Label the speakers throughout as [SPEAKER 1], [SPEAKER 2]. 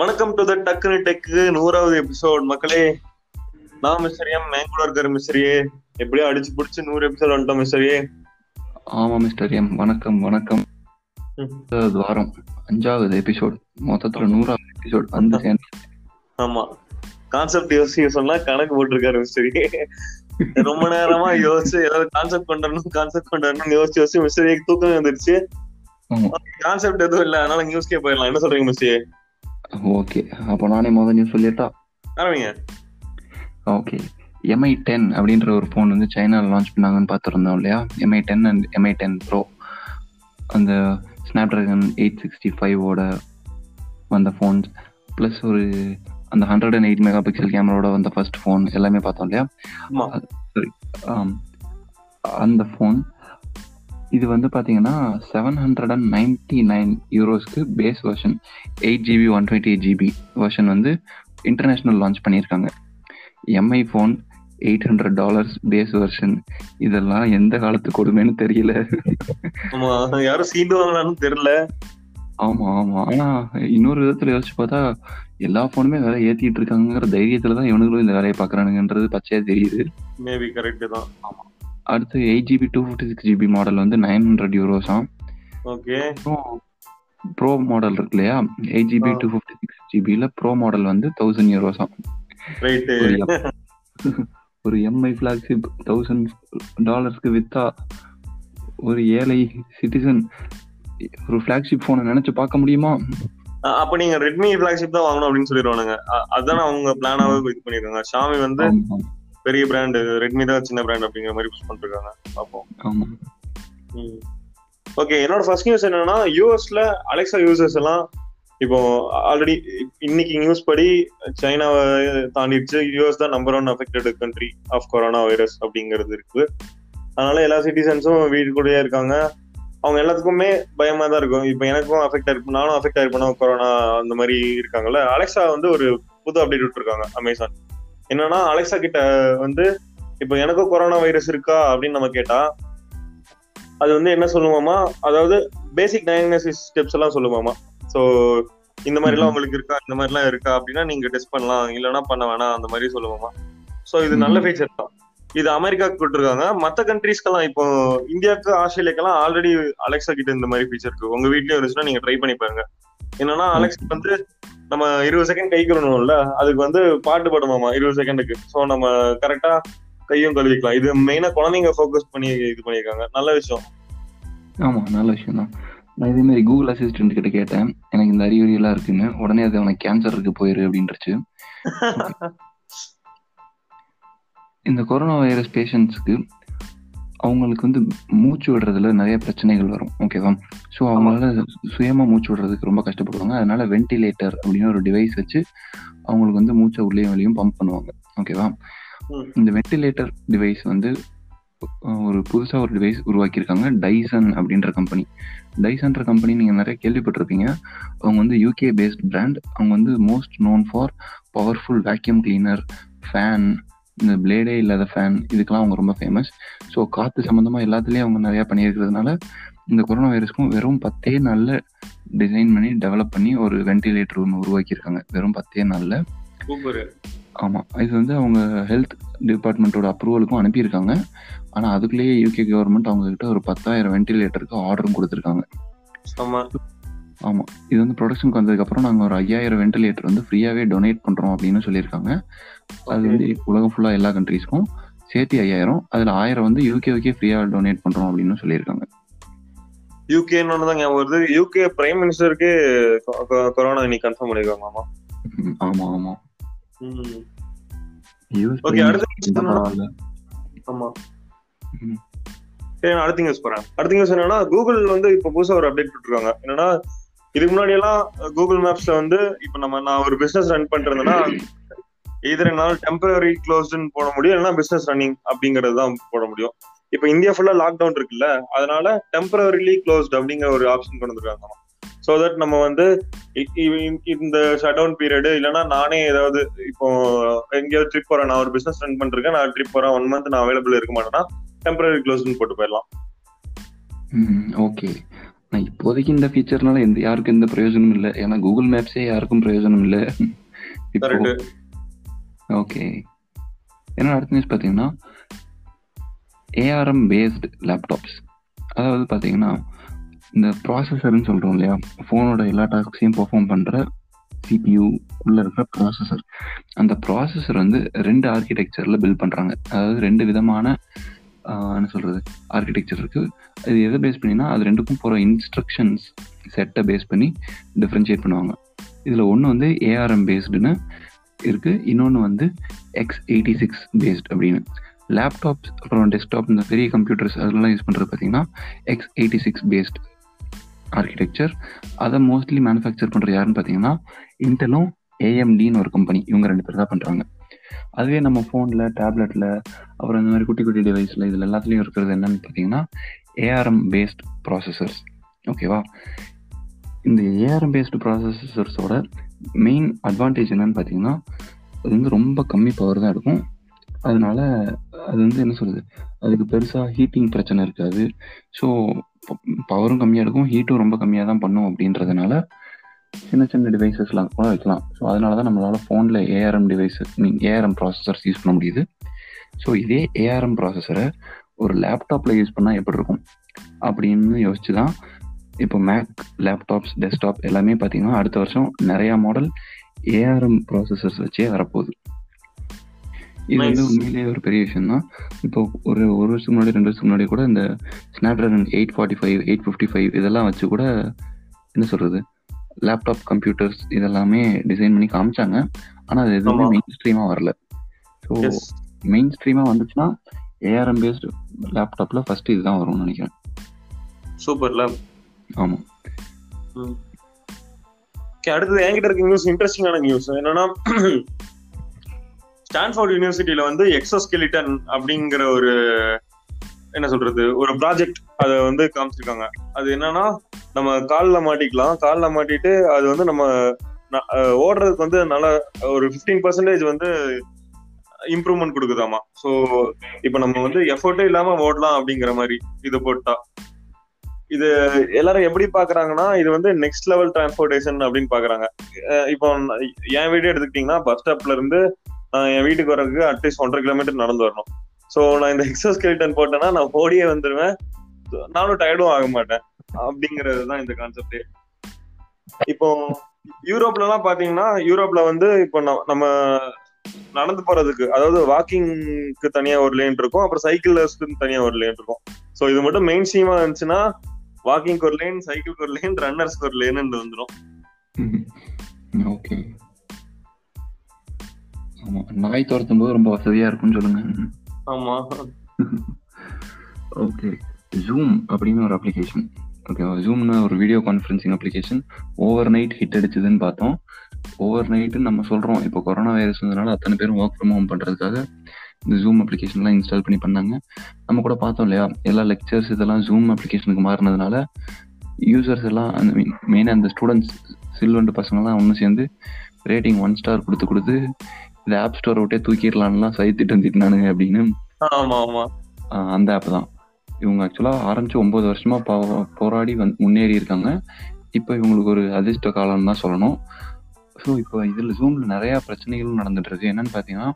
[SPEAKER 1] வணக்கம் to the டக்குனு tech நூறாவது எபிசோட் மக்களே நான் மிஸ்டர் எம் மேங்கூட இருக்கிற மிஸ்டரியே எப்படியோ அடிச்சு புடிச்சு நூறு எபிசோட் வந்துட்டோம் மிஸ்டரியே
[SPEAKER 2] ஆமா மிஸ்டர் எம் வணக்கம் வணக்கம்.
[SPEAKER 1] ம்.
[SPEAKER 2] அஞ்சாவது வாரம் அஞ்சாவது எபிசோட் மொத்தத்துல நூறாவது எபிசோட் வந்து
[SPEAKER 1] ஆமா. கான்செப்ட் யோசிக்க சொன்னா கணக்கு போட்டிருக்காரு மிஸ்டரி ரொம்ப நேரமா யோசிச்சு ஏதாவது கான்செப்ட் கொண்டு கான்செப்ட் கொண்டு யோசிச்சு யோசிச்சு மிஸ்டரி தூக்கம் வந்துருச்சு. கான்செப்ட் எதுவும் இல்ல அதனால நியூஸ்க்கே போயிடலாம். என்ன சொல்றீங்க மிஸ்டரி
[SPEAKER 2] ஓகே அப்போ நானே முதல் நியூஸ் சொல்லிட்டா?
[SPEAKER 1] ஆரம்பிங்க.
[SPEAKER 2] ஓகே எம்ஐ டென் அப்படின்ற ஒரு ஃபோன் வந்து சைனால லான்ச் பண்ணாங்கன்னு பார்த்துருந்தோம் இல்லையா? Mi ten and Mi ten pro அந்த ஸ்னாப் ட்ராகன் எயிட் சிக்ஸ்டி ஃபைவோட வந்த ஃபோன்ஸ் ப்ளஸ் ஒரு அந்த hundred and eight megapixel கேமராவோட வந்த ஃபர்ஸ்ட் ஃபோன் எல்லாமே பார்த்தோம் இல்லையா? சாரி அந்த ஃபோன் இது வந்து பார்த்தீங்கன்னா seven hundred and ninety nine யூரோஸ்க்கு base version eight GB one twenty eight GB version வந்து இன்டர்நேஷ்னல் லான்ச் பண்ணியிருக்காங்க. Mi phone eight hundred dollars base version இதெல்லாம் எந்த காலத்து கொடுமைன்னு தெரியல.
[SPEAKER 1] ஆமா யாரும் சீண்டுவாங்களான்னு தெரியல.
[SPEAKER 2] ஆமா ஆமா. ஆனா இன்னொரு விதத்துல யோசிச்சு பார்த்தா எல்லா ஃபோனுமே வேலை ஏத்திட்டு இருக்காங்கிற தைரியத்துல தான் இவனுங்களும் இந்த வேலையை பாக்குறானுங்கன்றது பச்சையா தெரியுது.
[SPEAKER 1] மேபி கரெக்ட் தான்.
[SPEAKER 2] அடுத்து eight GB two fifty six GB model வந்து நைன் ஹண்ட்ரட் யூரோஸாம்
[SPEAKER 1] ஓகே
[SPEAKER 2] ப்ரோ மாடல் இருக்கு இல்லையா? Eight GB. Two fifty six ஜிபியில் pro model வந்து தௌசண்ட்
[SPEAKER 1] ரைட்டு
[SPEAKER 2] ஒரு எம்ஐ ஃபிளாக்ஷிப் தௌசண்ட் டாலர்ஸ்க்கு வித்தா ஒரு ஏழை சிட்டிசன் ஒரு ஃபிளாக்ஷிப் ஃபோனை நினைச்சு பார்க்க முடியுமா?
[SPEAKER 1] அப்ப நீங்க ரெட்மி பிளாக்ஷிப் தான் வாங்கணும் அப்படின்னு சொல்லிடுவானுங்க. அ- அதான் அவங்க பிளானாவே இது பண்ணிருக்காங்க. ஷாமி வந்து பெரிய பிராண்ட் ரெட்மி தான் சின்ன பிராண்ட் அப்படிங்கிற மாதிரி புஷ் பண்ணிருக்காங்க. பார்ப்போம். ஓகே என்னோட ஃபர்ஸ்ட் நியூஸ் என்னன்னா யூஎஸ்ல அலெக்சா யூசர்ஸ் எல்லாம் இப்போ ஆல்ரெடி இன்னைக்கு நியூஸ் படி சைனாவை தாண்டிடுச்சு. யூஎஸ் தான் number one affected country of corona virus அப்படிங்கிறது இருக்கு அதனால எல்லா சிட்டிசன்ஸும் வீட்டுக்குள்ளேயே இருக்காங்க. அவங்க எல்லாத்துக்குமே பயமா தான் இருக்கும். இப்போ எனக்கும் அஃபெக்ட் ஆயிருக்கும் நானும் அஃபெக்ட் ஆயிருப்பேன் கொரோனா அந்த மாதிரி இருக்காங்கல்ல. அலெக்சா வந்து ஒரு புது அப்டேட் விட்டுருக்காங்க அமேசான் என்னன்னா அலெக்சா கிட்ட வந்து இப்போ எனக்கும் கொரோனா வைரஸ் இருக்கா? அப்படின்னு நம்ம கேட்டா அது வந்து என்ன சொல்லுவாமா அதாவது பேசிக் டயக்னோசிஸ் ஸ்டெப்ஸ் எல்லாம் சொல்லுவாமா ஸோ இந்த மாதிரி எல்லாம்
[SPEAKER 2] ம்ஹும்.
[SPEAKER 1] உங்களுக்கு இருக்கா? இந்த மாதிரி எல்லாம் இருக்கா? அப்படின்னா நீங்க டெஸ்ட் பண்ணலாம். இல்லைன்னா பண்ண வேணாம். அந்த மாதிரி சொல்லுவாமா ஸோ இது நல்ல. ஃபீச்சர் தான். இது அமெரிக்காவுக்கு விட்டுருக்காங்க மற்ற கண்ட்ரீஸ்க்கெல்லாம் இப்போ இந்தியாவுக்கு ஆஸ்திரேலியாக்கெல்லாம் ஆல்ரெடி அலெக்சா கிட்ட இந்த மாதிரி ஃபீச்சர் இருக்கு. உங்க வீட்லயும் இருந்துச்சுன்னா நீங்க ட்ரை பண்ணி பாருங்க. என்னன்னா அலெக்சா வந்து நம்ம இருபது செகண்ட் கை கழுவணும்ல அதுக்கு வந்து பாட்டு பாடுமாமா இருபது செகண்டுக்கு ஸோ நம்ம கரெக்டா கையும் கழுவிக்கலாம். இது மெயினா குழந்தைங்க ஃபோக்கஸ் பண்ணி இது பண்ணியிருக்காங்க. நல்ல விஷயம்.
[SPEAKER 2] ஆமா நல்ல விஷயம் தான் நான் இதே மாதிரி கூகுள் அசிஸ்டன்ட் கிட்ட கேட்டேன். எனக்கு இந்த அறிகுறி எல்லாம் இருக்குன்னு. உடனே அது உனக்கு கேன்சர் இருக்கு போயிரு அப்படின்றச்சு. இந்த கொரோனா வைரஸ் பேஷண்ட்ஸ்க்கு அவங்களுக்கு வந்து மூச்சு விடுறதுல நிறைய பிரச்சனைகள் வரும் ஓகேவா ஸோ அவங்களால சுயமா மூச்சு விடுறதுக்கு ரொம்ப கஷ்டப்படுவாங்க. அதனால வென்டிலேட்டர் அப்படின்னு ஒரு டிவைஸ் வச்சு அவங்களுக்கு வந்து மூச்சை உள்ளேயும் வெளியும் பம்ப் பண்ணுவாங்க ஓகேவா. இந்த வென்டிலேட்டர் டிவைஸ் வந்து ஒரு புதுசா ஒரு டிவைஸ் உருவாக்கியிருக்காங்க டைசன் அப்படின்ற கம்பெனி டைசன்ற கம்பெனி நீங்க நிறைய கேள்விப்பட்டிருப்பீங்க. அவங்க வந்து யூகே பேஸ்ட் பிராண்ட் அவங்க வந்து most known for powerful vacuum cleaner fan இந்த பிளேடே இல்லாத ஃபேன் இதுக்கெல்லாம் அவங்க ரொம்ப ஃபேமஸ் ஸோ காற்று சம்மந்தமாக எல்லாத்துலேயும் அவங்க நிறையா பண்ணியிருக்கிறதுனால இந்த கொரோனா வைரஸ்க்கும் வெறும் பத்தே நாளில் டிசைன் பண்ணி டெவலப் பண்ணி ஒரு வென்டிலேட்டர் ஒன்று உருவாக்கியிருக்காங்க. வெறும் பத்தே நாளில். ஆமாம் இது வந்து அவங்க ஹெல்த் டிபார்ட்மெண்ட்டோட அப்ரூவலுக்கும் அனுப்பியிருக்காங்க. ஆனால் அதுக்குள்ளேயே யூகே கவர்மெண்ட் அவங்கக்கிட்ட ஒரு பத்தாயிரம் வென்டிலேட்டருக்கு ஆர்டரும் கொடுத்துருக்காங்க. ஆமாம் இது வந்து ப்ரொடக்ஷனுக்கு வந்ததுக்கப்புறம் நாங்கள் ஒரு ஐயாயிரம் வென்டிலேட்டர் வந்து ஃப்ரீயாகவே டொனேட் பண்ணுறோம் அப்படின்னு சொல்லியிருக்காங்க. அது வந்து உலகம் ஃபுல்லாக எல்லா கண்ட்ரீஸ்க்கும் சேர்த்து ஐயாயிரம். அதில் ஆயிரம் வந்து யூகேவுக்கே ஃப்ரீயாக டொனேட் பண்ணுறோம் அப்படின்னு சொல்லியிருக்காங்க.
[SPEAKER 1] யூகேன்னு ஒன்று தான் வருது. யூகே பிரைம் மினிஸ்டருக்கு கொரோனா இன்னைக்கு கன்ஃபார்ம் பண்ணிருக்காங்க ஆமா?
[SPEAKER 2] ஆமா
[SPEAKER 1] Okay, அடுத்த ஆமா. சரி நான் அடுத்த நியூஸ் போறேன். அடுத்த நியூஸ் என்னன்னா கூகுள் வந்து இப்ப புதுசா ஒரு அப்டேட் விட்டுருக்காங்க என்னன்னா இதுக்கு முன்னாடி எல்லாம் கூகுள் மேப்ஸ்ல வந்து இப்ப நம்ம நான் ஒரு பிசினஸ் ரன் பண்றதுன்னா இதர நாள் டெம்பரரி க்ளோஸ்டுன்னு போட முடியும் இல்லைன்னா பிசினஸ் ரன்னிங் அப்படிங்கறது தான் போட முடியும். இப்ப இந்தியா ஃபுல்லா லாக்டவுன் இருக்குல்ல அதனால டெம்பரரிலி க்ளோஸ்ட் அப்படிங்கிற ஒரு ஆப்ஷன் கொண்டு வந்திருக்காங்க. ஸோ தட் நம்ம வந்து இ- இந்த ஷட் டவுன் பீரியடு இல்லைன்னா நானே ஏதாவது இப்போ எங்கேயாவது ட்ரிப் போறேன் நான் ஒரு பிசினஸ் ரன் பண்றேன் நான் ட்ரிப் போறேன் ஒன் மந்த் நான் அவைலபிள் இருக்க மாட்டேன்னா டெம்பரரி க்ளோஸ்னு போட்டு போயிடலாம்.
[SPEAKER 2] ஓகே நான் இப்போதைக்கு இந்த ஃபீச்சர்னால எந்த யாருக்கும் எந்த பிரயோஜனமும் இல்லை. ஏன்னா கூகுள் மேப்ஸே யாருக்கும் பிரயோஜனம் இல்லை. இப்போ ஓகே ஏன்னா அடுத்த நியூஸ் பார்த்தீங்கன்னா ஏஆர்எம் பேஸ்டு லேப்டாப்ஸ் அதாவது பார்த்தீங்கன்னா இந்த ப்ராசஸர்னு சொல்கிறோம் இல்லையா? ஃபோனோட எல்லா டாஸ்கையும் பெர்ஃபார்ம் பண்ணுற சிபியூ உள்ள இருக்கிற ப்ராசஸர் அந்த ப்ராசஸர் வந்து ரெண்டு ஆர்கிடெக்சரில் பில்ட் பண்ணுறாங்க அதாவது ரெண்டு விதமான என்ன சொல்கிறது ஆர்கிடெக்சர் இருக்குது அது எதை பேஸ் பண்ணினா அது ரெண்டுக்கும் போகிற இன்ஸ்ட்ரக்ஷன்ஸ் செட்டை பேஸ் பண்ணி டிஃப்ரென்ஷியேட் பண்ணுவாங்க. இதில் ஒன்று வந்து ஏஆர்எம் பேஸ்டுன்னு இருக்குது இன்னொன்று வந்து எக்ஸ் எயிட்டி சிக்ஸ் பேஸ்ட் அப்படின்னு. லேப்டாப்ஸ் அப்புறம் டெஸ்க்டாப் இந்த பெரிய கம்ப்யூட்டர்ஸ் அதெல்லாம் யூஸ் பண்ணுறது பார்த்தீங்கன்னா X eighty six based architecture அதை மோஸ்ட்லி மேனுஃபேக்சர் பண்ணுற யாருன்னு பார்த்தீங்கன்னா இன்டலும் ஏஎம்டின்னு ஒரு கம்பெனி இவங்க ரெண்டு பேர் தான் பண்ணுறாங்க அதுவே நம்ம ஃபோனில் டேப்லெட்டில் அப்புறம் இந்த மாதிரி குட்டி குட்டி டிவைஸில் இதில் எல்லாத்துலேயும் இருக்கிறது என்னன்னு பார்த்தீங்கன்னா ஏஆர்எம் பேஸ்ட் ப்ராசஸர்ஸ் ஓகேவா இந்த ஏஆர்எம் பேஸ்டு ப்ராசஸர்ஸோட மெயின் அட்வான்டேஜ் என்னன்னு பார்த்தீங்கன்னா அது வந்து ரொம்ப கம்மி பவர் தான் இருக்கும் அதனால அது வந்து என்ன சொல்கிறது அதுக்கு பெருசாக ஹீட்டிங் பிரச்சனை இருக்காது. ஸோ பவரும் கம்மியாக இருக்கும் ஹீட்டும் ரொம்ப கம்மியாக தான் பண்ணும் அப்படின்றதுனால சின்ன சின்ன டிவைசஸ்லாம் கூட வைக்கலாம். ஸோ அதனால தான் நம்மளால் ஃபோனில் ARM device mean ARM processors use பண்ண முடியுது. ஸோ இதே ஏஆர்எம் ப்ராசஸரை ஒரு லேப்டாப்பில் யூஸ் பண்ணால் எப்படி இருக்கும்? அப்படின்னு யோசிச்சு தான் இப்போ மேக் லேப்டாப்ஸ் டெஸ்க்டாப் எல்லாமே பார்த்தீங்கன்னா அடுத்த வருஷம் நிறையா மாடல் ஏஆர்எம் ப்ராசஸர்ஸ் வச்சே வரப்போகுது. இது வந்து. உண்மையிலேயே ஒரு பெரிய விஷயம் தான் இப்போ ஒரு ஒரு வருஷத்துக்கு முன்னாடி ரெண்டு வருஷத்துக்கு முன்னாடி கூட இந்த Snapdragon eight forty five eight fifty five இதெல்லாம் வச்சு கூட என்ன சொல்றது? லேப்டாப் கம்ப்யூட்டர்ஸ் இதெல்லாமே டிசைன் பண்ணி காமிச்சாங்க. ஆனால் அது எதுவுமே. மெயின் ஸ்ட்ரீமாக வரல. ஸோ மெயின் ஸ்ட்ரீமாக வந்துச்சுன்னா ஏஆர்எம் பேஸ்டு லேப்டாப்பில் ஃபர்ஸ்ட் இதுதான் வரும்னு நினைக்கிறேன்.
[SPEAKER 1] சூப்பர்ல
[SPEAKER 2] ஆமாம்
[SPEAKER 1] ஓகே அடுத்தது என்கிட்ட இருக்க நியூஸ் இன்ட்ரெஸ்டிங்கான நியூஸ் என்னன்னா ஸ்டான்ஃபோர்ட் யூனிவர்சிட்டியில வந்து எக்ஸோஸ்கெலிட்டன் அப்படிங்கிற ஒரு என்ன சொல்றது ஒரு ப்ராஜெக்ட் அதை வந்து காமிச்சிருக்காங்க. அது என்னன்னா நம்ம காலில் மாட்டிக்கலாம். காலில் மாட்டிட்டு அது வந்து நம்ம ஓடுறதுக்கு வந்து நல்ல ஒரு 15% பர்சன்டேஜ் வந்து இம்ப்ரூவ்மெண்ட் கொடுக்குதாமா. ஸோ இப்போ நம்ம வந்து எஃபோர்ட்டே இல்லாம ஓடலாம் அப்படிங்கிற மாதிரி இது போட்டா. இது எல்லாரும் எப்படி பாக்குறாங்கன்னா இது வந்து நெக்ஸ்ட் லெவல் டிரான்ஸ்போர்டேஷன் அப்படின்னு பாக்குறாங்க. இப்போ என் வீடு எடுத்துக்கிட்டீங்கன்னா பஸ் ஸ்டாப்ல இருந்து நான் என் வீட்டுக்கு வர்றதுக்கு அட்லீஸ்ட் ஒன்றரை கிலோமீட்டர் நடந்து வரணும். ஸோ நான் இந்த எக்ஸோஸ்கெலிட்டன் போட்டேன்னா நான் ஓடியே வந்துடுவேன் நானும் டயர்டும் ஆக மாட்டேன். அப்படிங்கிறது தான் இந்த கான்செப்ட் இப்போ யூரோப்ல எல்லாம் பாத்தீங்கன்னா யூரோப்ல வந்து இப்போ நம்ம நடந்து போறதுக்கு அதாவது வாக்கிங்க்கு தனியா ஒரு லேன் இருக்கும் அப்புறம் சைக்கிள்ஸ்க்கு தனியா ஒரு லேன் இருக்கும். ஸோ இது மட்டும் மெயின் ஸ்ட்ரீமா இருந்துச்சுன்னா வாக்கிங்க்கு ஒரு லேன் சைக்கிள்க்கு ஒரு லேன் ரன்னர்ஸ்க்கு ஒரு லேன் வந்துடும்
[SPEAKER 2] ஓகே. ஆமாம் நாய் துரத்தும் போது ரொம்ப வசதியாக இருக்கும்னு சொல்லுங்க.
[SPEAKER 1] ஆமா.
[SPEAKER 2] ஓகே ஜூம் அப்படின்னு ஒரு அப்ளிகேஷன் ஓகேவா ஜூம்னு ஒரு video conferencing application overnight hit அடிச்சதுன்னு பார்த்தோம். ஓவர் நைட்டு நம்ம சொல்கிறோம் இப்போ கொரோனா வைரஸ் வந்ததுனால அத்தனை பேரும் ஒர்க் ஃப்ரம் ஹோம் பண்ணுறதுக்காக இந்த ஜூம் அப்ளிகேஷன்லாம் இன்ஸ்டால் பண்ணி பண்ணாங்க. நம்ம கூட பார்த்தோம் இல்லையா? எல்லா லெக்சர்ஸ் இதெல்லாம் ஜூம் அப்ளிகேஷனுக்கு மாறினதுனால யூசர்ஸ் எல்லாம் அந்த மெயினாக அந்த ஸ்டூடெண்ட்ஸ் சில்வண்டு பசங்கள்லாம் ஒன்று சேர்ந்து ரேட்டிங் ஒன் ஸ்டார் கொடுத்து கொடுத்து இந்த ஆப் ஸ்டோரை விட்டே தூக்கிடலான்லாம் சைத்திட்டு வந்துட்டானுங்க அப்படின்னு.
[SPEAKER 1] ஆமா ஆமா
[SPEAKER 2] அந்த ஆப் தான். இவங்க ஆக்சுவலாக ஆரம்பிச்சு ஒன்பது வருஷமா போராடி வந்து முன்னேறி இருக்காங்க. இப்போ இவங்களுக்கு ஒரு அதிர்ஷ்ட காலம் தான் சொல்லணும். ஸோ இப்போ இதில் ஜூமில் நிறையா பிரச்சனைகளும் நடந்துட்டு இருக்கு. என்னன்னு பார்த்தீங்கன்னா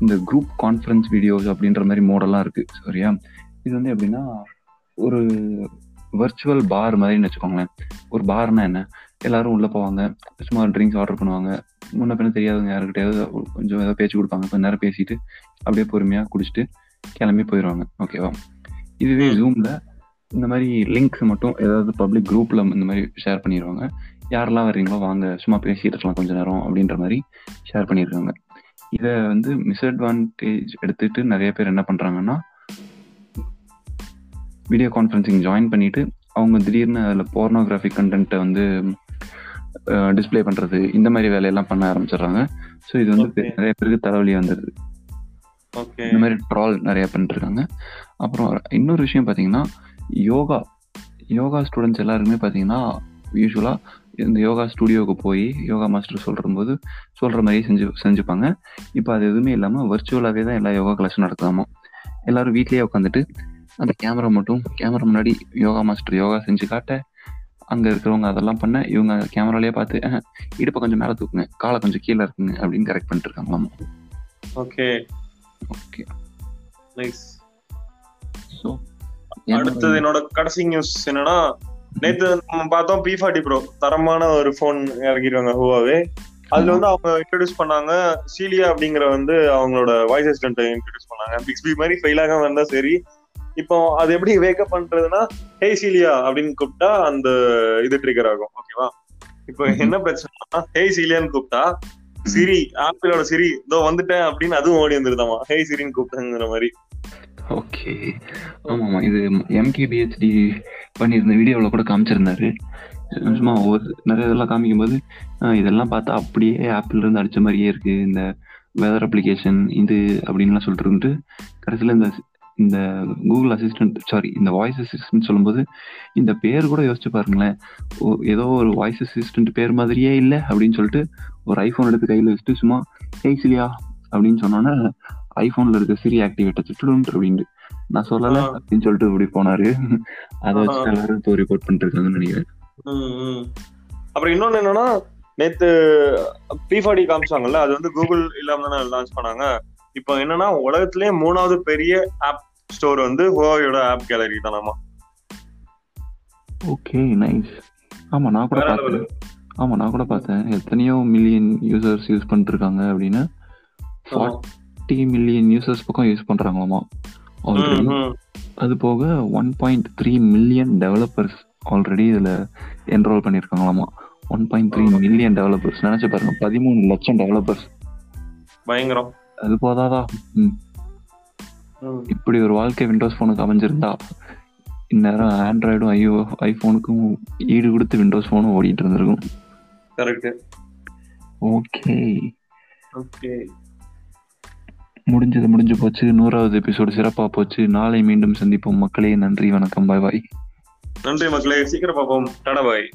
[SPEAKER 2] இந்த குரூப் கான்ஃபரன்ஸ் வீடியோஸ் அப்படின்ற மாதிரி மோடெல்லாம் இருக்கு. சரியா? இது வந்து எப்படின்னா ஒரு வர்ச்சுவல் பார் மாதிரின்னு வச்சுக்கோங்களேன். ஒரு பார்னா என்ன? எல்லாரும் உள்ள போவாங்க. சும்மா ட்ரிங்க்ஸ் ஆர்டர் பண்ணுவாங்க. முன்ன பின்ன தெரியாதவங்க யாருக்கிட்டையாவது கொஞ்சம் ஏதாவது பேச்சு கொடுப்பாங்க. கொஞ்ச நேரம் பேசிட்டு அப்படியே பொறுமையாக குடிச்சிட்டு கிளம்பி போயிடுவாங்க. ஓகேவா இதுவே. ஜூம்ல இந்த மாதிரி லிங்க்ஸ் மட்டும் ஏதாவது பப்ளிக் குரூப்ல இந்த மாதிரி ஷேர் பண்ணிடுவாங்க. யாரெல்லாம் வர்றீங்களோ வாங்க. சும்மா பேசிட்டு இருக்கலாம் கொஞ்ச நேரம் அப்படின்ற மாதிரி ஷேர் பண்ணியிருக்காங்க இதை வந்து மிஸ்அட்வான்டேஜ் எடுத்துட்டு நிறைய பேர் என்ன பண்றாங்கன்னா வீடியோ கான்ஃபரன்சிங் ஜாயின் பண்ணிட்டு அவங்க திடீர்னு அதில் போர்னோகிராஃபிக் கண்டென்ட்டை வந்து டிஸ்ப்ளே பண்றது இந்த மாதிரி வேலையெல்லாம் பண்ண ஆரம்பிச்சிடுறாங்க. ஸோ இது வந்து. நிறைய பேருக்கு தலைவலி வந்துடுது. இந்த மாதிரி ட்ரால் நிறைய பண்ணிருக்காங்க அப்புறம் இன்னொரு விஷயம் பார்த்தீங்கன்னா யோகா யோகா ஸ்டூடெண்ட்ஸ் எல்லாருக்குமே பார்த்தீங்கன்னா யூஸ்வலாக இந்த யோகா ஸ்டுடியோவுக்கு போய் யோகா மாஸ்டர் சொல்கிற போது சொல்கிற மாதிரியே செஞ்சு செஞ்சுப்பாங்க. இப்போ அது எதுவுமே இல்லாமல் வர்ச்சுவலாகவே தான் எல்லா யோகா கிளாஸும் நடக்கலாமா எல்லாரும் வீட்லயே உட்காந்துட்டு அந்த கேமரா மட்டும் கேமரா முன்னாடி யோகா மாஸ்டர் யோகா செஞ்சு காட்ட அங்க இருக்கிறவங்க அதெல்லாம் பண்ண இவங்க கேமராலயே பார்த்து "அஹ், இடுப்பை கொஞ்சம் மேல தூக்குங்க காலை கொஞ்சம் கீழே இருக்குங்க அப்படின்னு கரெக்ட் பண்ணிட்டு இருக்காங்களாமா?
[SPEAKER 1] ஓகே
[SPEAKER 2] ஓகே
[SPEAKER 1] நைஸ்
[SPEAKER 2] ஸோ
[SPEAKER 1] அடுத்தது என்னோட கடைசி நியூஸ் என்னன்னா நேத்து நம்ம பார்த்தோம் பி ஃபார்ட்டி ப்ரோ தரமான ஒரு போன் இறக்கிருக்காங்க ஹுவாவே அதுல வந்து அவங்க இன்ட்ரடியூஸ் பண்ணாங்க சீலியா அப்படிங்கிற வந்து அவங்களோட வாய்ஸ் அசிஸ்டன்ட் இன்ட்ரடியூஸ் பண்ணாங்க. பிக்ஸ்பி மாதிரி ஃபெயில் ஆகாம இருந்தா சரி இப்போ அது எப்படி வேக்கப் பண்றதுன்னா ஹே சீலியா அப்படின்னு கூப்பிட்டா அந்த இது ட்ரிகர் ஆகும். ஓகேவா இப்போ என்ன பிரச்சனைனா ஹே சீலியான்னு கூப்பிட்டா சிரி ஆப்பிளோட சிரி இதோ வந்துட்டேன் அப்படின்னு அதுவும் ஓடி வந்துருதாமா? ஹே சிரின்னு கூப்பிட்டாங்கிற மாதிரி.
[SPEAKER 2] ஓகே ஆமா ஆமா இது எம்கேபிஹெச்டி பண்ணியிருந்த வீடியோவில் கூட காமிச்சிருந்தாரு. சும்மா ஒரு நிறைய இதெல்லாம் காமிக்கும்போது ஆஹ் இதெல்லாம் பார்த்தா அப்படியே ஆப்பிள் இருந்து அடிச்ச மாதிரியே இருக்கு. இந்த வெதர் அப்ளிகேஷன் இது அப்படின்லாம் சொல்லிட்டு இருந்துட்டு கடைசியில் இந்த இந்த கூகுள் அசிஸ்டன்ட் சாரி இந்த வாய்ஸ் அசிஸ்டன்ட் சொல்லும்போது இந்த பேர் கூட யோசிச்சு பாருங்களேன் ஏதோ ஒரு வாய்ஸ் அசிஸ்டன்ட் பேர் மாதிரியே இல்லை அப்படின்னு சொல்லிட்டு ஒரு ஐஃபோன் எடுத்து கையில் வச்சுட்டு சும்மா ஹேய் சிலியா அப்படின்னு சொன்னோன்னே ஐஃபோன்ல இருக்க சிரி ஆக்டிவேட் சுட்டுடும் அப்படின்ட்டு நான் சொல்லல. அப்படின்னு சொல்லிட்டு இப்படி போனாரு அதை வச்சு. எல்லாரும் இப்போ ரிப்போர்ட் பண்ணிட்டு இருக்காங்கன்னு நினைக்கிறேன்.
[SPEAKER 1] அப்புறம் இன்னொன்னு என்னன்னா நேத்து பி காமிச்சாங்கல்ல அது வந்து கூகுள் இல்லாம தானே லான்ச் பண்ணாங்க இப்போ என்னன்னா உலகத்திலேயே மூணாவது பெரிய ஆப் ஸ்டோர் வந்து ஹுவாயோட ஆப் கேலரி தானாமா.
[SPEAKER 2] ஓகே நைஸ் ஆமா நான் கூட பார்த்தேன். ஆமா நான் கூட பார்த்தேன். எத்தனையோ மில்லியன் யூசர்ஸ் யூஸ் பண்ணிட்டு இருக்காங்க அப்படின்னு ஃபார்ட்டி மில்லியன் யூசர்ஸ் பக்கம் யூஸ் பண்றாங்களாமா. ஆல்ரெடி. அது போக one point three million developers already இதுல enrol பண்ணிருக்காங்களாமா. One point three million developers நினைச்சு பாருங்க பதிமூணு லட்சம் டெவலப்பர்ஸ்
[SPEAKER 1] பயங்கரம்.
[SPEAKER 2] அது போதாதா?
[SPEAKER 1] ம்.
[SPEAKER 2] இப்படி ஒரு வாழ்க்கை விண்டோஸ் ஃபோனுக்கு அமைஞ்சிருந்தா இந்நேரம் ஆண்ட்ராய்டும் ஐயோ ஐஃபோனுக்கும் ஈடு கொடுத்து விண்டோஸ் ஃபோனும் ஓடிட்டு இருந்திருக்கும்.
[SPEAKER 1] கரெக்ட்
[SPEAKER 2] ஓகே
[SPEAKER 1] ஓகே
[SPEAKER 2] முடிஞ்சது முடிஞ்சு போச்சு. நூறாவது எபிசோடு சிறப்பா போச்சு. நாளை மீண்டும் சந்திப்போம். மக்களே நன்றி வணக்கம். பாய் பாய்
[SPEAKER 1] நன்றி மக்களே. சீக்கிரம் பார்ப்போம். டாடா பாய்.